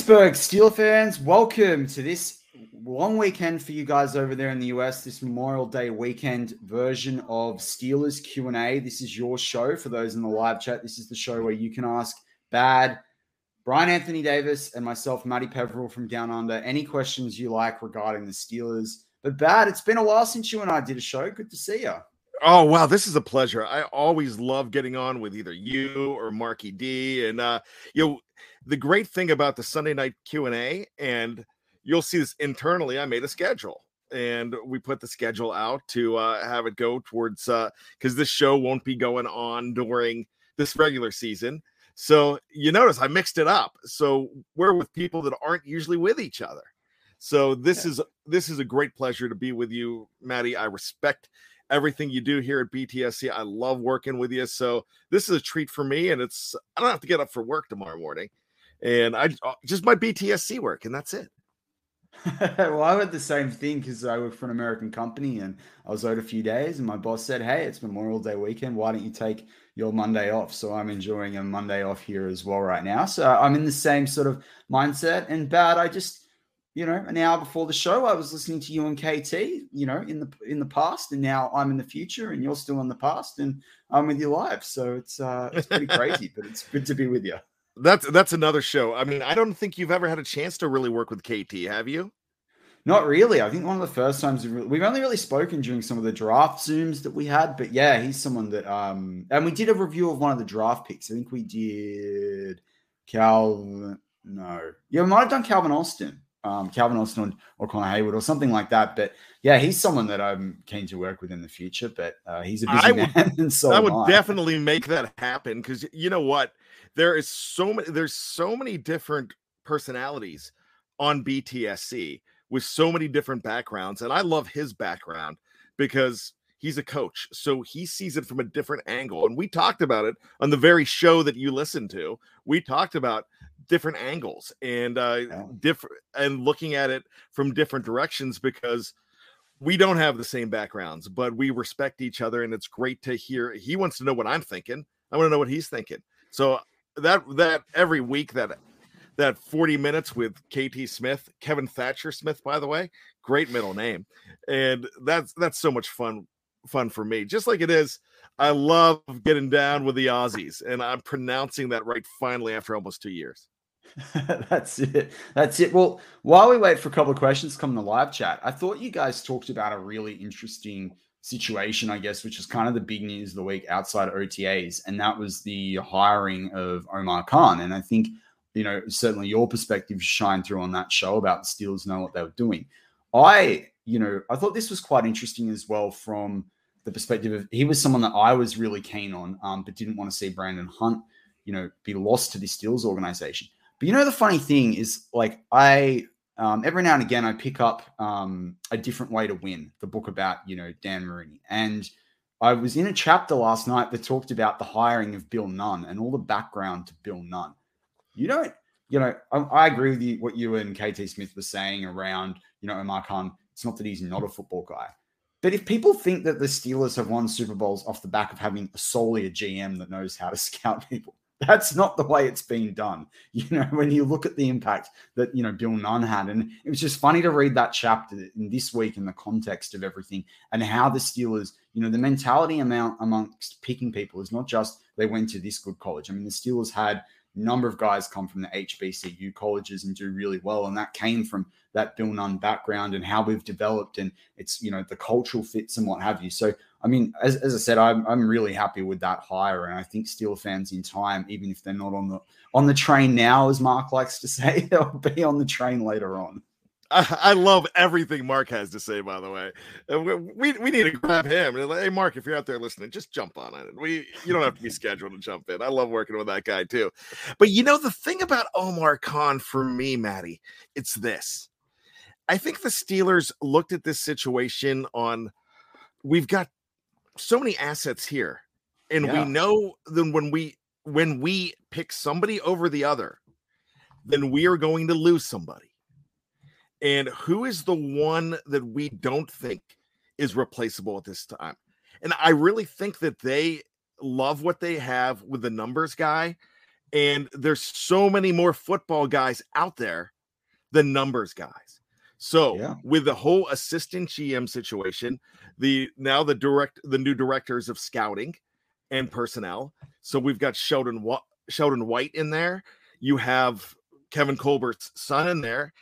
Pittsburgh Steel fans, welcome to this long weekend for you guys over there in the US. This Memorial Day weekend version of Steelers Q and A. This is your show for those in the live chat. This is the show where you can ask Bad, Bryan Anthony Davis, and myself, Matty Peverell from Down Under, any questions you like regarding the Steelers. But Bad, it's been a while since you and I did a show. Good to see you. Oh wow, this is a pleasure. I always love getting on with either you or Marky D, and uh, you know the great thing about the Sunday night Q and A, and you'll see this internally. I made a schedule, and we put the schedule out to uh, have it go towards because uh, this show won't be going on during this regular season. So you notice I mixed it up. So we're with people that aren't usually with each other. So this yeah. is this is a great pleasure to be with you, Matty. I respect everything you do here at BTSC. I love working with you. So this is a treat for me, and it's I don't have to get up for work tomorrow morning, and I uh, just my BTSC work, and that's it. well, I had the same thing because I work for an American company, and I was out a few days, and my boss said, "Hey, it's Memorial Day weekend. Why don't you take your Monday off?" So I'm enjoying a Monday off here as well right now. So I'm in the same sort of mindset. And bad, I just you know, an hour before the show, I was listening to you and KT, you know, in the in the past, and now I'm in the future, and you're still in the past, and I'm with you live. So it's uh, it's pretty crazy, but it's good to be with you. That's that's another show. I mean, I don't think you've ever had a chance to really work with KT, have you? Not really. I think one of the first times we've only really spoken during some of the draft zooms that we had, but yeah, he's someone that um, and we did a review of one of the draft picks. I think we did Calvin. No, yeah, we might have done Calvin Austin um, Calvin Austin or, or Connor Heyward or something like that. But yeah, he's someone that I'm keen to work with in the future. But uh, he's a busy I man, would, and so I would I. definitely make that happen because you know what, there is so many. There's so many different personalities on BTSC with so many different backgrounds, and I love his background because he's a coach so he sees it from a different angle and we talked about it on the very show that you listened to we talked about different angles and uh yeah. different and looking at it from different directions because we don't have the same backgrounds but we respect each other and it's great to hear he wants to know what i'm thinking i want to know what he's thinking so that that every week that that 40 minutes with KT Smith, Kevin Thatcher Smith, by the way, great middle name. And that's that's so much fun fun for me. Just like it is, I love getting down with the Aussies, and I'm pronouncing that right finally after almost two years. That's it. That's it. Well, while we wait for a couple of questions come in the live chat, I thought you guys talked about a really interesting situation, I guess, which is kind of the big news of the week outside of OTAs, and that was the hiring of Omar Khan. And I think, you know, certainly your perspective shined through on that show about the Steelers know what they were doing. I you know, I thought this was quite interesting as well from the perspective of he was someone that I was really keen on, um, but didn't want to see Brandon Hunt, you know, be lost to the Steelers organization. But you know, the funny thing is, like, I um, every now and again I pick up um, a different way to win, the book about you know Dan Rooney, and I was in a chapter last night that talked about the hiring of Bill Nunn and all the background to Bill Nunn. You don't, you know, I, I agree with you what you and KT Smith were saying around, you know, Omar Khan it's not that he's not a football guy. But if people think that the Steelers have won Super Bowls off the back of having solely a GM that knows how to scout people, that's not the way it's been done. You know, when you look at the impact that, you know, Bill Nunn had, and it was just funny to read that chapter in this week in the context of everything and how the Steelers, you know, the mentality amount amongst picking people is not just they went to this good college. I mean, the Steelers had number of guys come from the HBCU colleges and do really well. And that came from that Bill Nunn background and how we've developed and it's, you know, the cultural fits and what have you. So, I mean, as, as I said, I'm, I'm really happy with that hire. And I think Steel fans in time, even if they're not on the, on the train now, as Mark likes to say, they'll be on the train later on. I, love everything Mark has to say. By the way, we we need to grab him. Hey, Mark, if you're out there listening, just jump on it. We you don't have to be scheduled to jump in. I love working with that guy too. But you know the thing about Omar Khan for me, Matty, it's this. I think the Steelers looked at this situation on. We've got so many assets here, and yeah. we know that when we when we pick somebody over the other, then we are going to lose somebody and who is the one that we don't think is replaceable at this time? And I really think that they love what they have with the numbers guy. And there's so many more football guys out there than numbers guys. So Yeah. with the whole assistant GM situation, the now the direct the new directors of scouting and personnel. So we've got Sheldon Sheldon White in there. You have Kevin Colbert's son in there,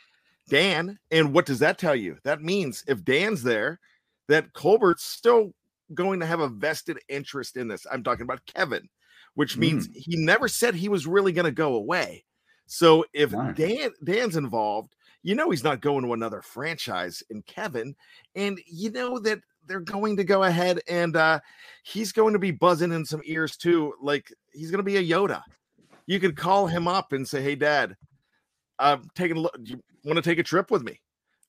Dan. And what does that tell you? That means if Dan's there, that Colbert's still going to have a vested interest in this. I'm talking about Kevin, which means he never said he was really going to go away. So if No. Dan Dan's involved, you know he's not going to another franchise in Kevin, and you know that they're going to go ahead and uh he's going to be buzzing in some ears too. Like he's going to be a Yoda. You could call him up and say, "Hey, Dad, I'm taking a look. Want to take a trip with me?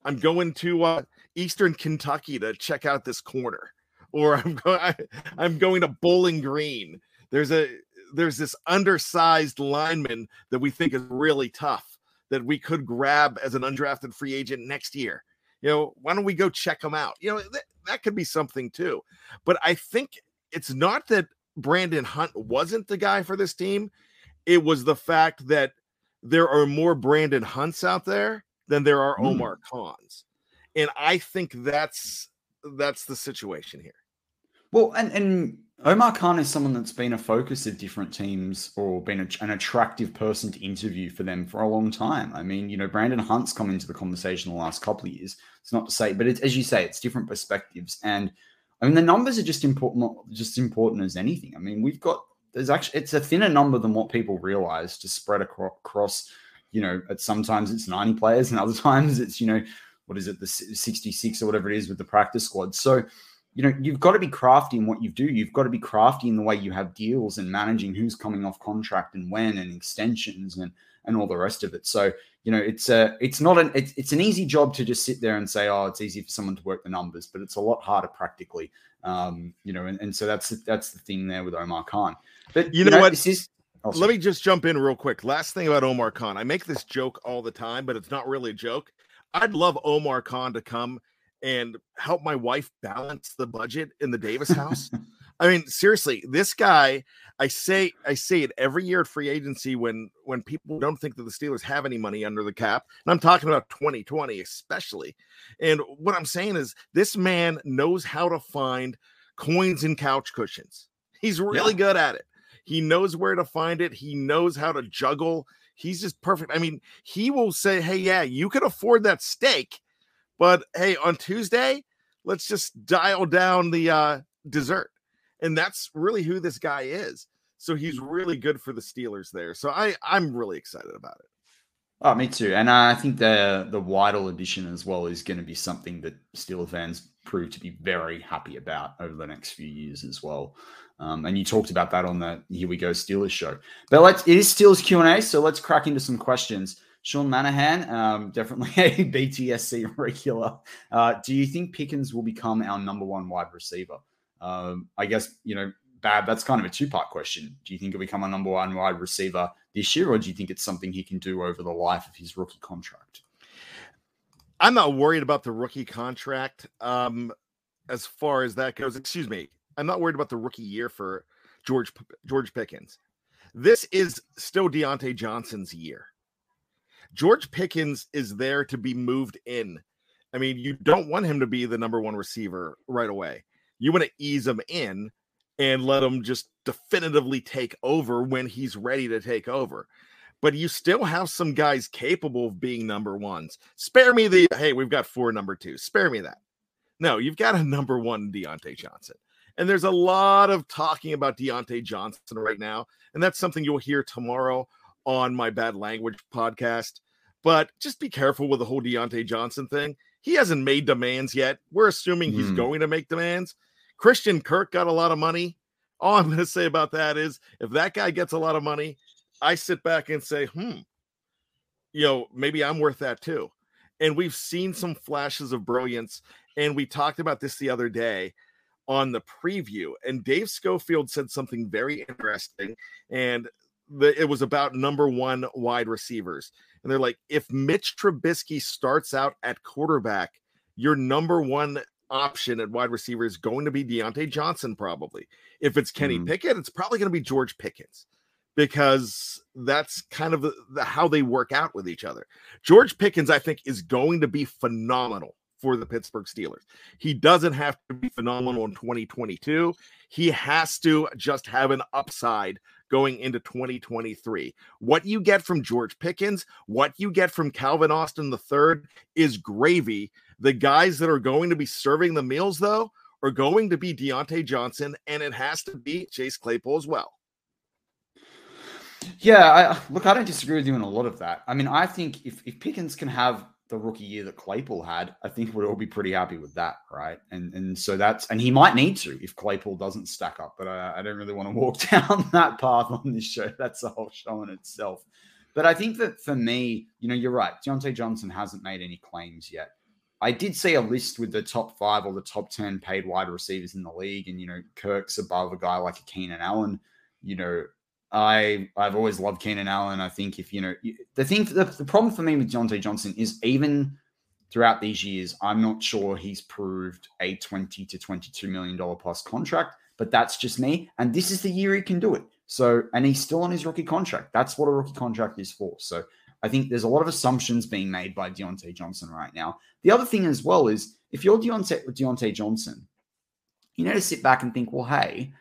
I'm going to uh, Eastern Kentucky to check out this corner, or I'm going. I'm going to Bowling Green. There's a there's this undersized lineman that we think is really tough that we could grab as an undrafted free agent next year. You know, why don't we go check him out? You know, that, that could be something too. But I think it's not that Brandon Hunt wasn't the guy for this team. It was the fact that there are more Brandon Hunts out there than there are Hmm. Omar Khans. And I think that's that's the situation here. Well, and, and Omar Khan is someone that's been a focus of different teams or been a, an attractive person to interview for them for a long time. I mean, you know, Brandon Hunt's come into the conversation the last couple of years. It's not to say, but it's, as you say, it's different perspectives. And I mean, the numbers are just important, just important as anything. I mean, we've got, there's actually, it's a thinner number than what people realize to spread acro- across, you know, at sometimes it's 90 players and other times it's, you know, what is it, the 66 or whatever it is with the practice squad. So, you know, you've got to be crafty in what you do. You've got to be crafty in the way you have deals and managing who's coming off contract and when and extensions and and all the rest of it. So, you know, it's a it's not an it's, it's an easy job to just sit there and say, oh, it's easy for someone to work the numbers, but it's a lot harder practically. Um, you know, and, and so that's that's the thing there with Omar Khan. But You know what? Is oh, Let me just jump in real quick. Last thing about Omar Khan. I make this joke all the time, but it's not really a joke. I'd love Omar Khan to come and help my wife balance the budget in the Davis house. I mean, seriously, this guy, I say I say it every year at free agency when when people don't think that the Steelers have any money under the cap. And I'm talking about 2020 especially. And what I'm saying is this man knows how to find coins and couch cushions. He's really good at it. He knows where to find it. He knows how to juggle. He's just perfect. I mean, he will say, "Hey, yeah, you can afford that steak, but hey, on Tuesday, let's just dial down the uh dessert." And that's really who this guy is. So he's really good for the Steelers there. So I I'm really excited about it. Oh, me too. And I think the the Weidl edition as well is going to be something that Steeler fans prove to be very happy about over the next few years as well. Um, and you talked about that on the Here We Go Steelers show. But let's it is Steelers Q and A, so let's crack into some questions. Sean Manahan, um, definitely a BTSC regular. Uh, do you think Pickens will become our number one wide receiver? Um, I guess you know, Bab. That's kind of a two part question. Do you think he'll become a number one wide receiver this year, or do you think it's something he can do over the life of his rookie contract? I'm not worried about the rookie contract um as far as that goes. Excuse me. I'm not worried about the rookie year for George George Pickens. This is still Diontae Johnson's year. George Pickens is there to be moved in. I mean, you don't want him to be the number one receiver right away. You want to ease him in and let him just definitively take over when he's ready to take over. But you still have some guys capable of being number ones. Spare me the hey, we've got four number two. Spare me that. No, you've got a number one Diontae Johnson. And there's a lot of talking about Diontae Johnson right now. And that's something you'll hear tomorrow on my bad language podcast. But just be careful with the whole Diontae Johnson thing. He hasn't made demands yet. We're assuming he's Hmm. going to make demands. Christian Kirk got a lot of money. All I'm going to say about that is if that guy gets a lot of money, I sit back and say, hmm, you know, maybe I'm worth that too. And we've seen some flashes of brilliance. And we talked about this the other day on the preview. And Dave Schofield said something very interesting. And the, it was about number one wide receivers. And they're like, if Mitch Trubisky starts out at quarterback, your number one option at wide receiver is going to be Diontae Johnson, probably. If it's Kenny Mhm. Pickett, it's probably going to be George Pickens because that's kind of the, the, how they work out with each other. George Pickens, I think, is going to be phenomenal for the Pittsburgh Steelers. He doesn't have to be phenomenal in 2022. He has to just have an upside going into 2023. What you get from George Pickens, what you get from Calvin Austin III is gravy. The guys that are going to be serving the meals, though, are going to be Diontae Johnson, and it has to be Chase Claypool as well. Yeah, I, look, I don't disagree with you in a lot of that. I mean, I think if, if Pickens can have the rookie year that Claypool had, I think we'd all be pretty happy with that, right? And and so that's and he might need to if Claypool doesn't stack up, but I, I don't really want to walk down that path on this show. That's a whole show in itself. But I think that for me, you know, you're right. Diontae Johnson hasn't made any claims yet. I did see a list with the top five or the top 10 paid wide receivers in the league. And, you know, Kirk's above a guy like a Keenan Allen. You know, I I've always loved Keenan Allen. I think if you know the thing, the, the problem for me with Diontae Johnson is even throughout these years, I'm not sure he's proved a 20 to 22 million dollar plus contract. But that's just me, and this is the year he can do it. So, and he's still on his rookie contract. That's what a rookie contract is for. So, I think there's a lot of assumptions being made by Diontae Johnson right now. The other thing as well is if you're Diontae, Diontae Johnson, you need to sit back and think, well, hey,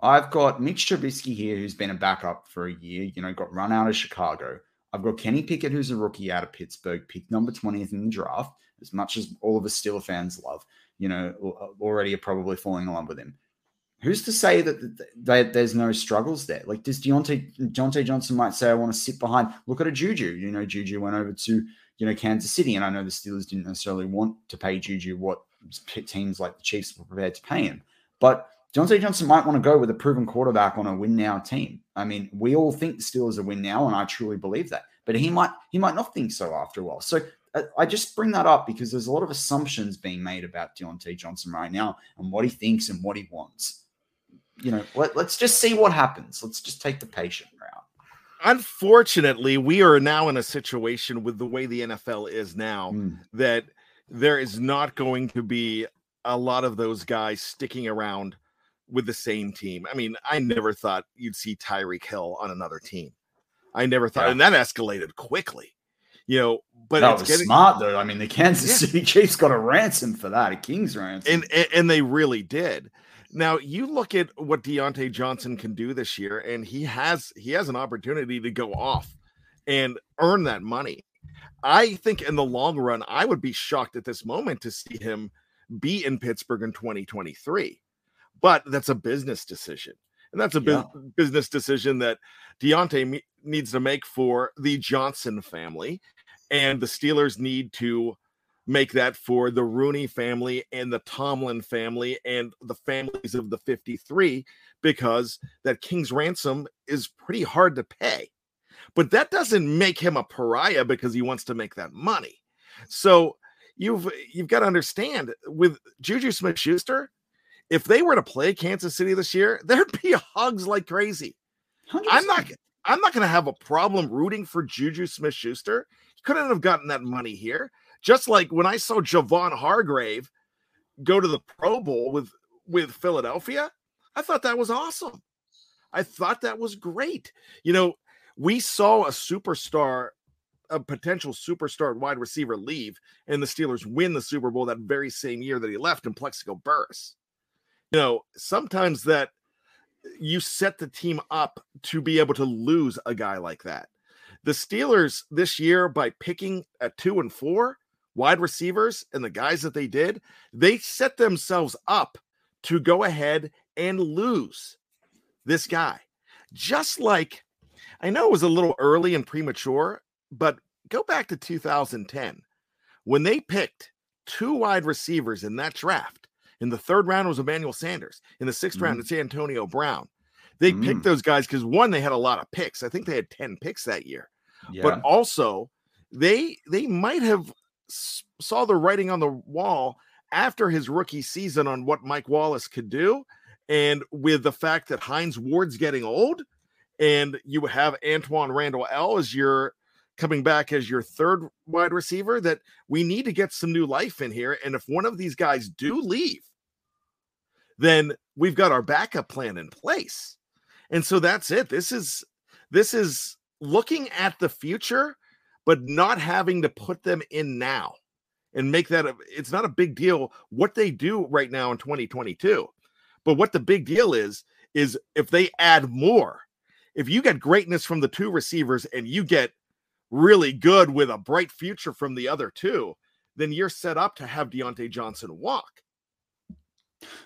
I've got Mitch Trubisky here, who's been a backup for a year, you know, got run out of Chicago. I've got Kenny Pickett, who's a rookie out of Pittsburgh, picked number 20th in the draft, as much as all of us Steeler fans love, you know, already are probably falling in love with him. Who's to say that, there's no struggles there? Like, does Diontae, Diontae Johnson might say, I want to sit behind, look at a Juju. You know, Juju went over to, you know, Kansas City, and I know the Steelers didn't necessarily want to pay Juju what teams like the Chiefs were prepared to pay him. But Diontae Johnson might want to go with a proven quarterback on a win now team. I mean, we all think the Steelers are win now, and I truly believe that. But he might he might not think so after a while. So uh, I just bring that up because there's a lot of assumptions being made about Diontae Johnson right now and what he thinks and what he wants. You know, let, let's just see what happens. Let's just take the patient route. Unfortunately, we are now in a situation with the way the NFL is now mm. that there is not going to be a lot of those guys sticking around with the same team. I mean, I never thought you'd see Tyreek Hill on another team. I never thought, yeah. and that escalated quickly. You know, but that was getting, smart though. I mean, the Kansas yeah. City Chiefs got a ransom for that, a king's ransom, and, and and they really did. Now you look at what Diontae Johnson can do this year, and he has he has an opportunity to go off and earn that money. I think in the long run, I would be shocked at this moment to see him be in Pittsburgh in 2023 but that's a business decision. And that's a yeah. bu- business decision that Diontae me- needs to make for the Johnson family. And the Steelers need to make that for the Rooney family and the Tomlin family and the families of the 53 because that King's ransom is pretty hard to pay. But that doesn't make him a pariah because he wants to make that money. So you've you've got to understand with Juju Smith Schuster, if they were to play Kansas City this year, there'd be hugs like crazy. i am not I'm not going to have a problem rooting for Juju Smith Schuster. He couldn't have gotten that money here. Just like when I saw Javon Hargrave go to the Pro Bowl with with Philadelphia, I thought that was awesome. I thought that was great. You know, we saw a superstar, a potential superstar wide receiver leave, and the Steelers win the Super Bowl that very same year that he left in Plaxico Burress you know, sometimes that uh, you set the team up to be able to lose a guy like that. The Steelers this year, by picking at two and four wide receivers and the guys that they did, they set themselves up to go ahead and lose this guy. Just like I know it was a little early and premature, but go back to 2010 when they picked two wide receivers in that draft in the third round was Emmanuel Sanders. In the 6th mm round, it's Antonio Brown. They mm picked those guys because one, they had a lot of picks. I think they had 10 picks that year. Yeah. But also, they they might have saw the writing on the wall after his rookie season on what Mike Wallace could do. And with the fact that Hines Ward's getting old, and you have Antwaan Randle El as your coming back as your third wide receiver, that we need to get some new life in here. And if one of these guys do leave, then we've got our backup plan in place. And so that's it. This is this is looking at the future, but not having to put them in now and make that a, it's not a big deal what they do right now in 2022. But what the big deal is is if they add more. If you get greatness from the two receivers and you get really good with a bright future from the other two, then you're set up to have Diontae Johnson walk.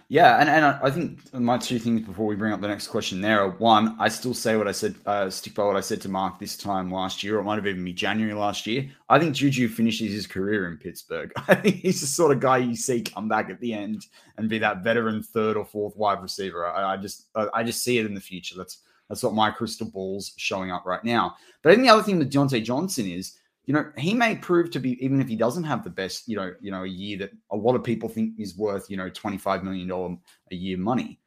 Yeah, and, and I think my two things before we bring up the next question there are one, I still say what I said, uh, stick by what I said to Mark this time last year. It might have even been January last year. I think Juju finishes his career in Pittsburgh. I think he's the sort of guy you see come back at the end and be that veteran third or fourth wide receiver. I, I just I just see it in the future. That's that's what my crystal ball's showing up right now. But I think the other thing with Diontae Johnson is you know, he may prove to be even if he doesn't have the best, you know, you know, a year that a lot of people think is worth, you know, twenty five million dollar a year money.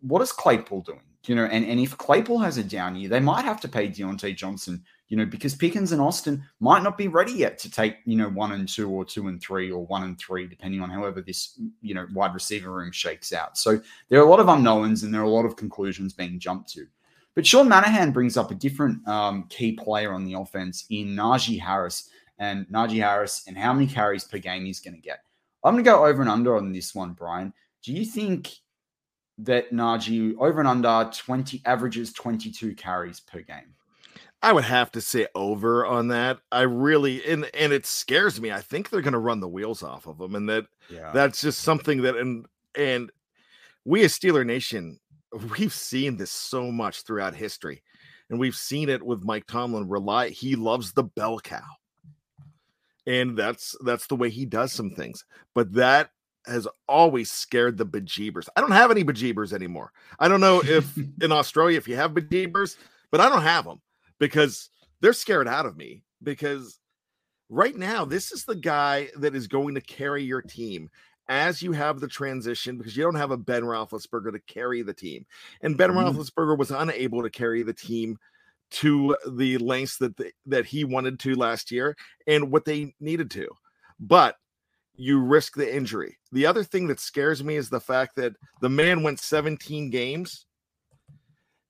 What is Claypool doing? You know, and, and if Claypool has a down year, they might have to pay Diontae Johnson, you know, because Pickens and Austin might not be ready yet to take, you know, one and two or two and three or one and three, depending on however this, you know, wide receiver room shakes out. So there are a lot of unknowns and there are a lot of conclusions being jumped to. But Sean Manahan brings up a different um, key player on the offense in Najee Harris and Najee Harris and how many carries per game he's going to get. I'm going to go over and under on this one, Brian. Do you think that Najee over and under 20 averages 22 carries per game? I would have to say over on that. I really and and it scares me. I think they're going to run the wheels off of him, and that yeah. that's just something that and and we as Steeler Nation we've seen this so much throughout history. And we've seen it with Mike Tomlin rely he loves the bell cow. And that's that's the way he does some things. But that has always scared the bejeebers. I don't have any bejeebers anymore. I don't know if in Australia if you have bejeebers, but I don't have them because they're scared out of me because right now this is the guy that is going to carry your team as you have the transition because you don't have a Ben Roethlisberger to carry the team, and Ben mm-hmm. Roethlisberger was unable to carry the team to the lengths that that he wanted to last year and what they needed to, but you risk the injury. The other thing that scares me is the fact that the man went 17 games,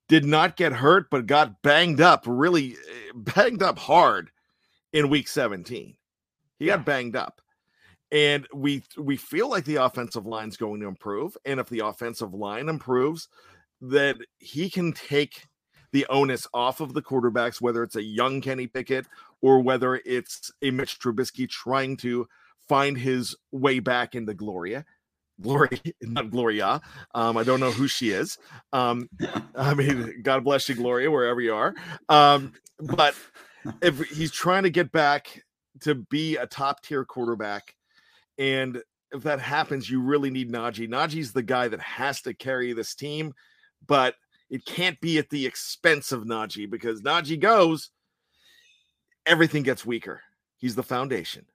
did not get hurt, but got banged up, really eh, banged up hard in week 17. He yeah. got banged up and we we feel like the offensive line is going to improve and if the offensive line improves that he can take the onus off of the quarterbacks whether it's a young Kenny Pickett or whether it's a Mitch Trubisky trying to find his way back into Gloria Glory, not Gloria. Um, I don't know who she is. Um, I mean, God bless you, Gloria, wherever you are. Um, but if he's trying to get back to be a top tier quarterback, and if that happens, you really need Najee. Najee's the guy that has to carry this team, but it can't be at the expense of Najee because Najee goes, everything gets weaker. He's the foundation.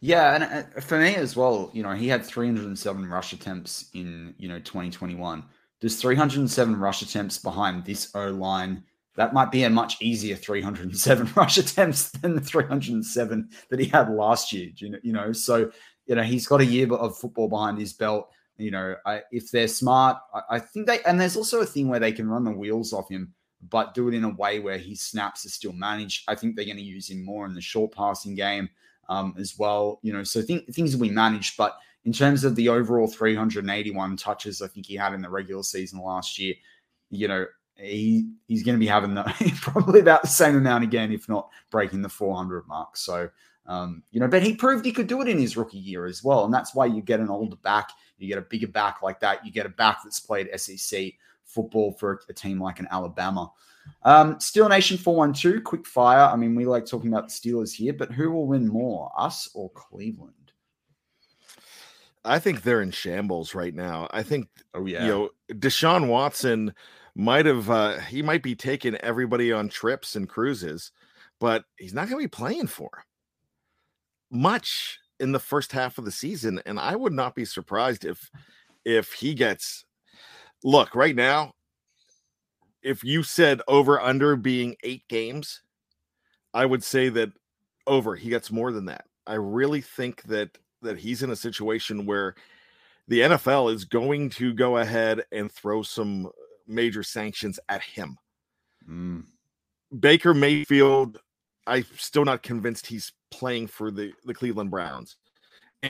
Yeah, and uh, for me as well, you know, he had 307 rush attempts in, you know, 2021. There's 307 rush attempts behind this O line that might be a much easier 307 rush attempts than the 307 that he had last year. You know, so you know he's got a year of football behind his belt. You know, I, if they're smart, I, I, think they and there's also a thing where they can run the wheels off him, but do it in a way where his snaps are still managed. I think they're going to use him more in the short passing game um, as well. You know, so things will be managed, but in terms of the overall 381 touches, I think he had in the regular season last year. You know, he he's going to be having the, probably about the same amount again, if not breaking the 400 mark. So, um, you know, but he proved he could do it in his rookie year as well, and that's why you get an older back, you get a bigger back like that, you get a back that's played SEC football for a team like an Alabama. Um, Steel Nation 412, quick fire. I mean, we like talking about the Steelers here, but who will win more, us or Cleveland? I think they're in shambles right now. I think, oh yeah, you know, Deshaun Watson might have uh, he might be taking everybody on trips and cruises, but he's not going to be playing for much in the first half of the season, and I would not be surprised if if he gets look right now. If you said over under being eight games, I would say that over he gets more than that. I really think that that he's in a situation where the NFL is going to go ahead and throw some major sanctions at him. Mm. Baker Mayfield, I'm still not convinced he's playing for the, the Cleveland Browns.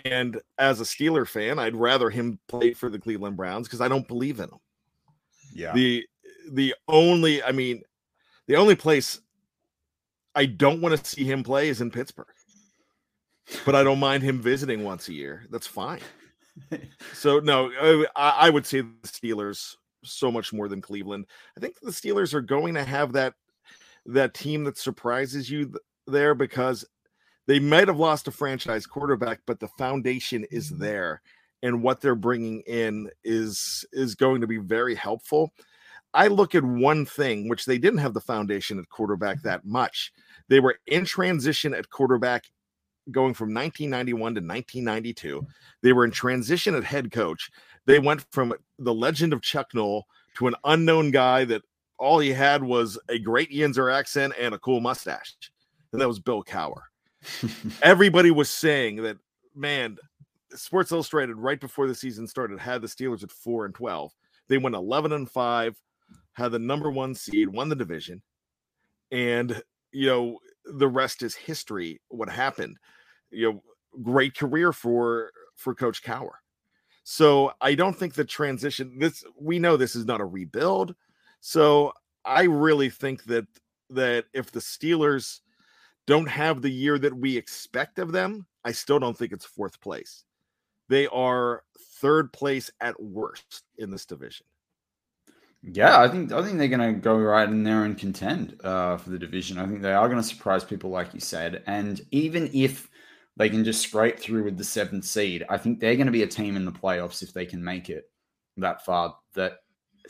And as a Steeler fan, I'd rather him play for the Cleveland Browns because I don't believe in him. Yeah. The the only, I mean, the only place I don't want to see him play is in Pittsburgh. But I don't mind him visiting once a year. That's fine. So no, I, I would say the Steelers so much more than Cleveland. I think the Steelers are going to have that that team that surprises you th- there because they might have lost a franchise quarterback, but the foundation is mm-hmm. there, and what they're bringing in is is going to be very helpful. I look at one thing, which they didn't have the foundation at quarterback mm-hmm. that much. They were in transition at quarterback going from 1991 to 1992. Mm-hmm. They were in transition at head coach. They went from the legend of Chuck Noll to an unknown guy that all he had was a great Yinzer accent and a cool mustache. And that was Bill Cowher. Everybody was saying that, man, Sports Illustrated, right before the season started, had the Steelers at 4 and 12. They went 11 and 5, had the number one seed, won the division. And, you know, the rest is history. What happened? You know, great career for for Coach Cowher. So I don't think the transition this we know this is not a rebuild. So I really think that that if the Steelers don't have the year that we expect of them, I still don't think it's fourth place. They are third place at worst in this division. Yeah, I think I think they're going to go right in there and contend uh, for the division. I think they are going to surprise people, like you said. And even if they can just scrape through with the seventh seed, I think they're going to be a team in the playoffs if they can make it that far. That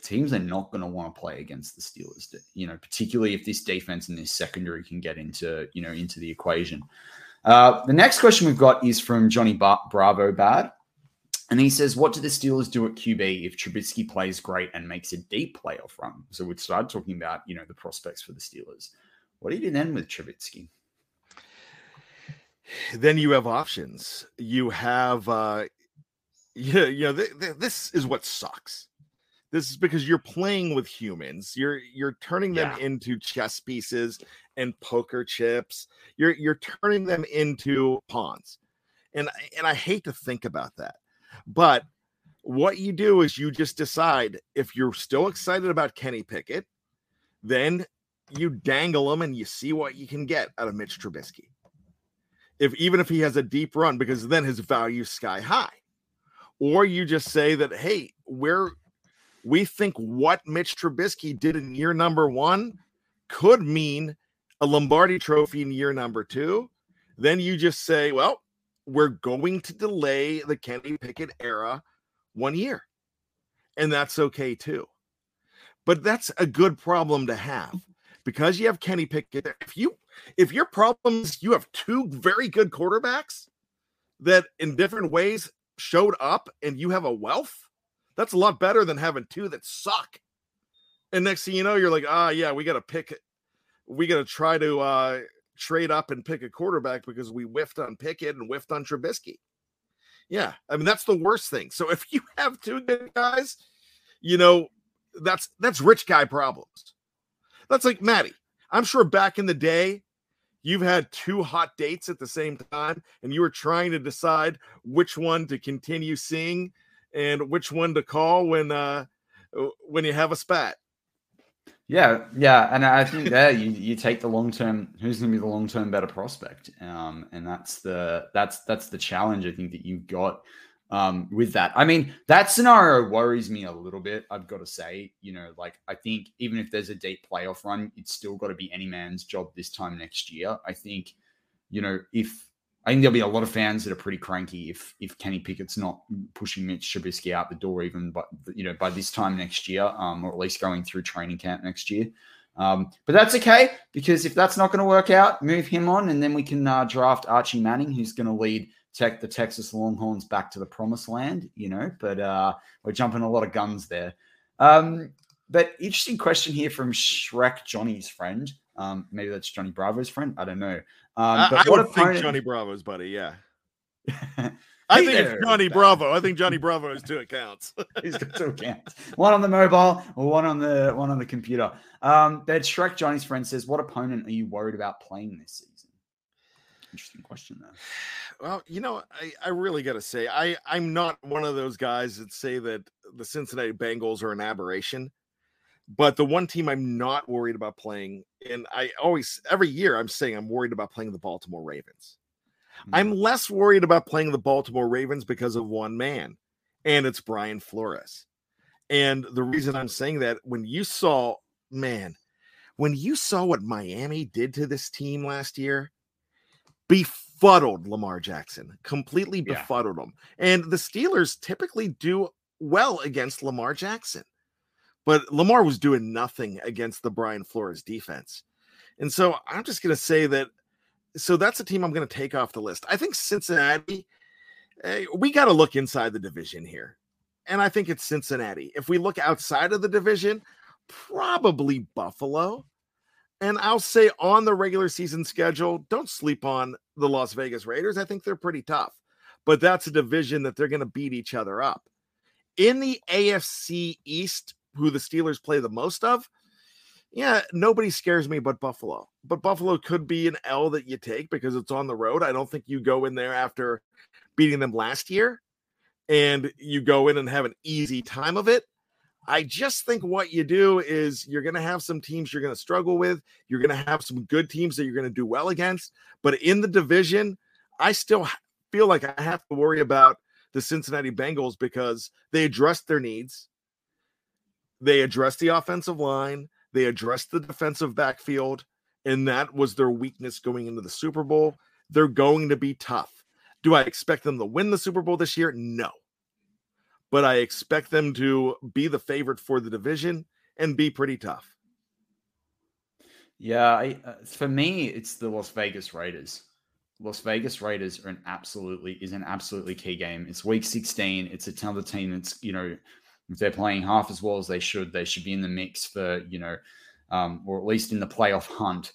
teams are not going to want to play against the Steelers. You know, particularly if this defense and this secondary can get into you know into the equation. Uh, the next question we've got is from Johnny ba- Bravo Bad. And he says, What do the Steelers do at QB if Trubisky plays great and makes a deep playoff run? So we started talking about, you know, the prospects for the Steelers. What do you do then with Trubisky? Then you have options. You have, uh, you, you know, th- th- this is what sucks. This is because you're playing with humans. You're you're turning them Yeah. into chess pieces and poker chips. You're you're turning them into pawns, and and I hate to think about that. But what you do is you just decide if you're still excited about Kenny Pickett, then you dangle him and you see what you can get out of Mitch Trubisky. If even if he has a deep run, because then his value sky high. Or you just say that, hey, we're we think what Mitch Trubisky did in year number one could mean a Lombardi trophy in year number two. Then you just say, well, we're going to delay the Kenny Pickett era one year. And that's okay too. But that's a good problem to have because you have Kenny Pickett. If you if your problem is you have two very good quarterbacks that in different ways showed up and you have a wealth, that's a lot better than having two that suck. And next thing you know, you're like, ah, yeah, we got to pick, we got to try to uh, trade up and pick a quarterback because we whiffed on Pickett and whiffed on Trubisky. Yeah, I mean that's the worst thing. So if you have two good guys, you know that's that's rich guy problems. That's like Matty. I'm sure back in the day, you've had two hot dates at the same time, and you were trying to decide which one to continue seeing and which one to call when uh when you have a spat. Yeah, yeah, and I think there you you take the long term. Who's going to be the long term better prospect? Um, and that's the that's that's the challenge I think that you've got um, with that. I mean, that scenario worries me a little bit. I've got to say, you know, like I think even if there's a deep playoff run, it's still got to be any man's job this time next year. I think, you know, if I think there'll be a lot of fans that are pretty cranky if if Kenny Pickett's not pushing Mitch Trubisky out the door even but you know by this time next year, um, or at least going through training camp next year. Um, but that's okay because if that's not going to work out, move him on, and then we can uh, draft Archie Manning, who's going to lead tech the Texas Longhorns back to the promised land. You know, but uh, we're jumping a lot of guns there. Um, but interesting question here from Shrek Johnny's friend. Um, maybe that's Johnny Bravo's friend. I don't know. Um, I, but I what would think opponent- Johnny Bravo's buddy. Yeah. I think it's Johnny Bravo. I think Johnny Bravo has two accounts. He's got two accounts. One on the mobile or one on the one on the computer. Um, that Shrek Johnny's friend says, "What opponent are you worried about playing this season?" Interesting question there. Well, you know, I, I really got to say, I I'm not one of those guys that say that the Cincinnati Bengals are an aberration. But the one team I'm not worried about playing, and I always every year I'm saying I'm worried about playing the Baltimore Ravens. Mm-hmm. I'm less worried about playing the Baltimore Ravens because of one man, and it's Brian Flores. And the reason I'm saying that when you saw, man, when you saw what Miami did to this team last year, befuddled Lamar Jackson, completely befuddled yeah. him. And the Steelers typically do well against Lamar Jackson. But Lamar was doing nothing against the Brian Flores defense. And so I'm just going to say that. So that's a team I'm going to take off the list. I think Cincinnati, eh, we got to look inside the division here. And I think it's Cincinnati. If we look outside of the division, probably Buffalo. And I'll say on the regular season schedule, don't sleep on the Las Vegas Raiders. I think they're pretty tough, but that's a division that they're going to beat each other up. In the AFC East, who the Steelers play the most of, yeah, nobody scares me but Buffalo. But Buffalo could be an L that you take because it's on the road. I don't think you go in there after beating them last year and you go in and have an easy time of it. I just think what you do is you're going to have some teams you're going to struggle with. You're going to have some good teams that you're going to do well against. But in the division, I still feel like I have to worry about the Cincinnati Bengals because they addressed their needs. They addressed the offensive line, they addressed the defensive backfield, and that was their weakness going into the Super Bowl. They're going to be tough. Do I expect them to win the Super Bowl this year? No. But I expect them to be the favorite for the division and be pretty tough. Yeah, I, uh, for me, it's the Las Vegas Raiders. Las Vegas Raiders are an absolutely is an absolutely key game. It's week 16. It's another team that's, you know, if they're playing half as well as they should, they should be in the mix for, you know, um, or at least in the playoff hunt.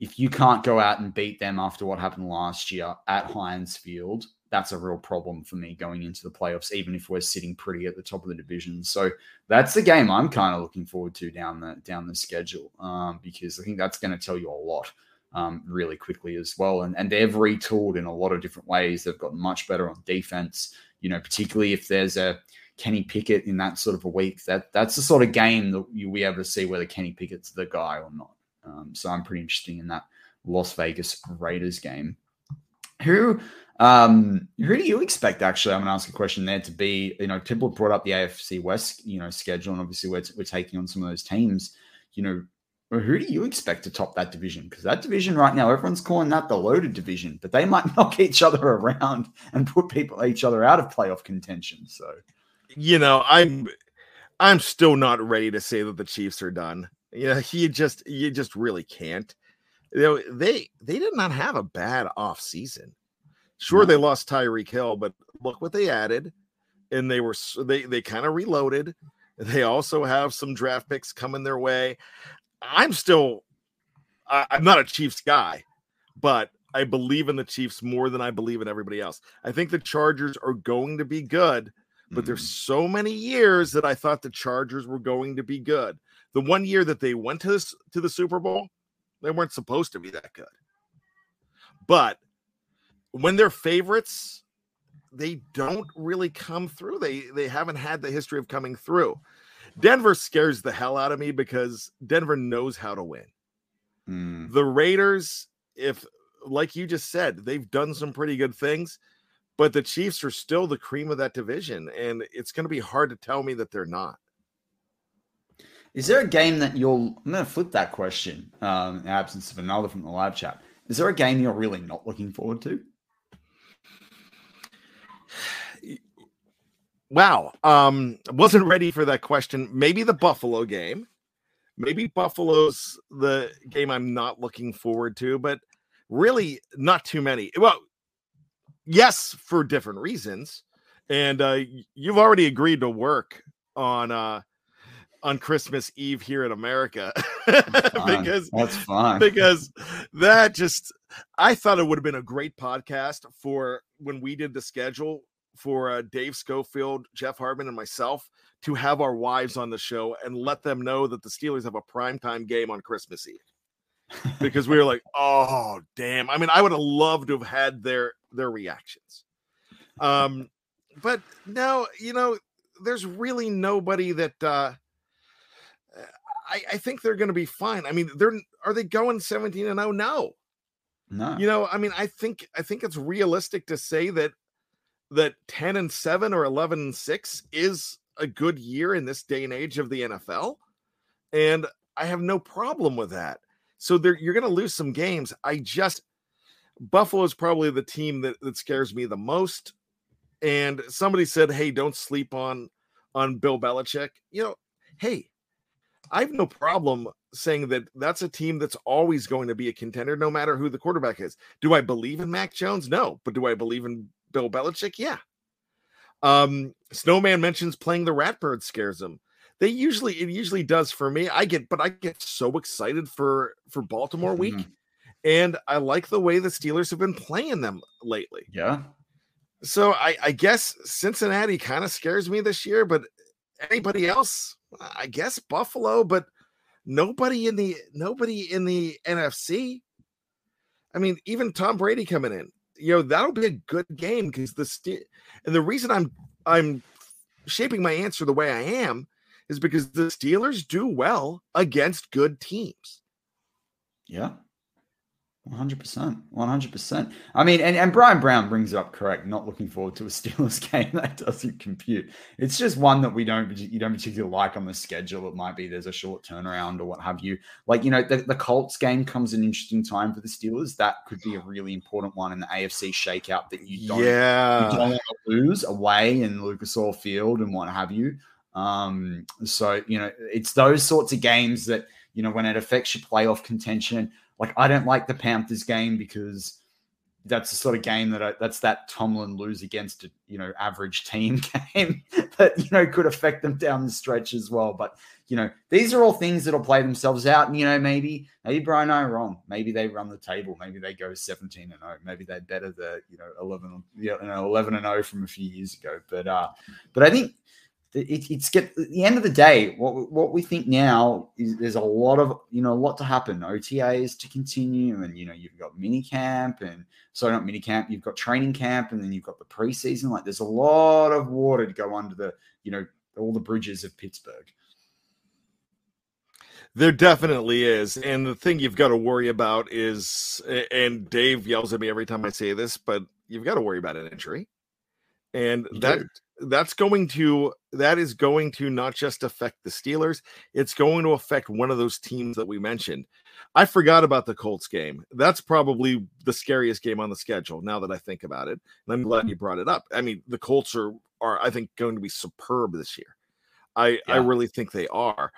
If you can't go out and beat them after what happened last year at Heinz Field, that's a real problem for me going into the playoffs, even if we're sitting pretty at the top of the division. So that's the game I'm kind of looking forward to down the down the schedule um, because I think that's going to tell you a lot um, really quickly as well. And and they've retooled in a lot of different ways. They've got much better on defense. You know, particularly if there's a Kenny Pickett in that sort of a week. That that's the sort of game that you'll be able to see whether Kenny Pickett's the guy or not. Um, so I'm pretty interested in that Las Vegas Raiders game. Who um, who do you expect? Actually, I'm going to ask a question there to be. You know, people brought up the AFC West, you know, schedule, and obviously we're we're taking on some of those teams. You know, who do you expect to top that division? Because that division right now, everyone's calling that the loaded division, but they might knock each other around and put people each other out of playoff contention. So you know, I'm I'm still not ready to say that the Chiefs are done. You know, you just you just really can't. You know, they they did not have a bad off season. Sure, no. they lost Tyreek Hill, but look what they added, and they were they they kind of reloaded. They also have some draft picks coming their way. I'm still I, I'm not a Chiefs guy, but I believe in the Chiefs more than I believe in everybody else. I think the Chargers are going to be good but there's mm. so many years that I thought the Chargers were going to be good. The one year that they went to this, to the Super Bowl, they weren't supposed to be that good. But when they're favorites, they don't really come through. They they haven't had the history of coming through. Denver scares the hell out of me because Denver knows how to win. Mm. The Raiders, if like you just said, they've done some pretty good things but the Chiefs are still the cream of that division, and it's going to be hard to tell me that they're not. Is there a game that you'll? I'm going to flip that question. Um, in absence of another from the live chat, is there a game you're really not looking forward to? Wow, um, wasn't ready for that question. Maybe the Buffalo game. Maybe Buffalo's the game I'm not looking forward to, but really not too many. Well, yes, for different reasons. And uh, you've already agreed to work on uh, on Christmas Eve here in America because that's fine. Because that just I thought it would have been a great podcast for when we did the schedule for uh, Dave Schofield, Jeff Hartman, and myself to have our wives on the show and let them know that the Steelers have a primetime game on Christmas Eve. because we were like, oh damn. I mean, I would have loved to have had their their reactions. Um, but no, you know, there's really nobody that uh I, I think they're gonna be fine. I mean, they're are they going 17 and 0? No. No. You know, I mean, I think I think it's realistic to say that that 10 and 7 or 11 and 6 is a good year in this day and age of the NFL. And I have no problem with that. So you're going to lose some games. I just Buffalo is probably the team that, that scares me the most. And somebody said, "Hey, don't sleep on on Bill Belichick." You know, hey, I have no problem saying that that's a team that's always going to be a contender, no matter who the quarterback is. Do I believe in Mac Jones? No, but do I believe in Bill Belichick? Yeah. Um, Snowman mentions playing the Ratbird scares him. They usually it usually does for me. I get, but I get so excited for for Baltimore week, mm-hmm. and I like the way the Steelers have been playing them lately. Yeah. So I, I guess Cincinnati kind of scares me this year, but anybody else, I guess Buffalo, but nobody in the nobody in the NFC. I mean, even Tom Brady coming in, you know, that'll be a good game because the and the reason I'm I'm shaping my answer the way I am is because the Steelers do well against good teams. Yeah. 100%. 100%. I mean, and, and Brian Brown brings it up correct. Not looking forward to a Steelers game that doesn't compute. It's just one that we don't, you don't particularly like on the schedule. It might be there's a short turnaround or what have you. Like, you know, the, the Colts game comes an interesting time for the Steelers. That could be a really important one in the AFC shakeout that you don't, yeah. you don't want to lose away in Lucas Oil Field and what have you. Um, so, you know, it's those sorts of games that, you know, when it affects your playoff contention – like I don't like the Panthers game because that's the sort of game that I, that's that Tomlin lose against a you know average team game that you know could affect them down the stretch as well. But you know these are all things that'll play themselves out. And you know maybe maybe Brian I wrong. Maybe they run the table. Maybe they go seventeen and zero. Oh. Maybe they better the you know eleven you know eleven and zero from a few years ago. But uh, but I think it, it's get at the end of the day what what we think now is there's a lot of you know a lot to happen otas to continue and you know you've got mini camp and sorry not mini camp you've got training camp and then you've got the preseason like there's a lot of water to go under the you know all the bridges of pittsburgh there definitely is. And the thing you've got to worry about is, and Dave yells at me every time I say this, but you've got to worry about an injury. And you that do that's going to that is going to not just affect the Steelers, it's going to affect one of those teams that we mentioned. I forgot about the Colts game. That's probably the scariest game on the schedule now that I think about it. And I'm glad you brought it up. I mean, the Colts are are I think going to be superb this year. I yeah. I really think they are.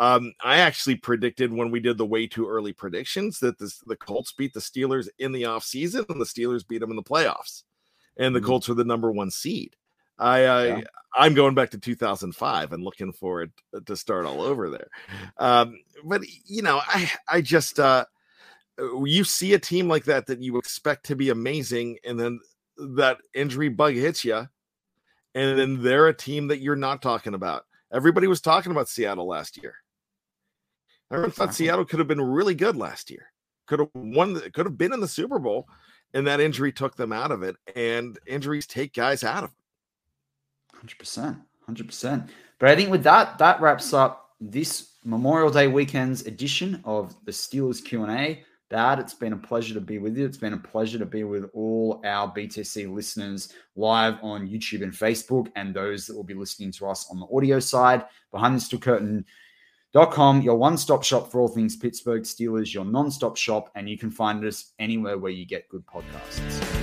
Um, I actually predicted when we did the way too early predictions that this, the Colts beat the Steelers in the offseason and the Steelers beat them in the playoffs. And the mm-hmm. Colts are the number one seed. I, I yeah. I'm going back to 2005 and looking forward to start all over there. Um, but you know, I I just uh, you see a team like that that you expect to be amazing, and then that injury bug hits you, and then they're a team that you're not talking about. Everybody was talking about Seattle last year. Everyone thought Seattle could have been really good last year. Could have won. Could have been in the Super Bowl, and that injury took them out of it. And injuries take guys out of it. Hundred percent, hundred percent. But I think with that, that wraps up this Memorial Day weekend's edition of the Steelers Q and A. Dad, it's been a pleasure to be with you. It's been a pleasure to be with all our BTC listeners live on YouTube and Facebook, and those that will be listening to us on the audio side. Behind the Steel Curtain. Your one stop shop for all things Pittsburgh Steelers, your non stop shop, and you can find us anywhere where you get good podcasts.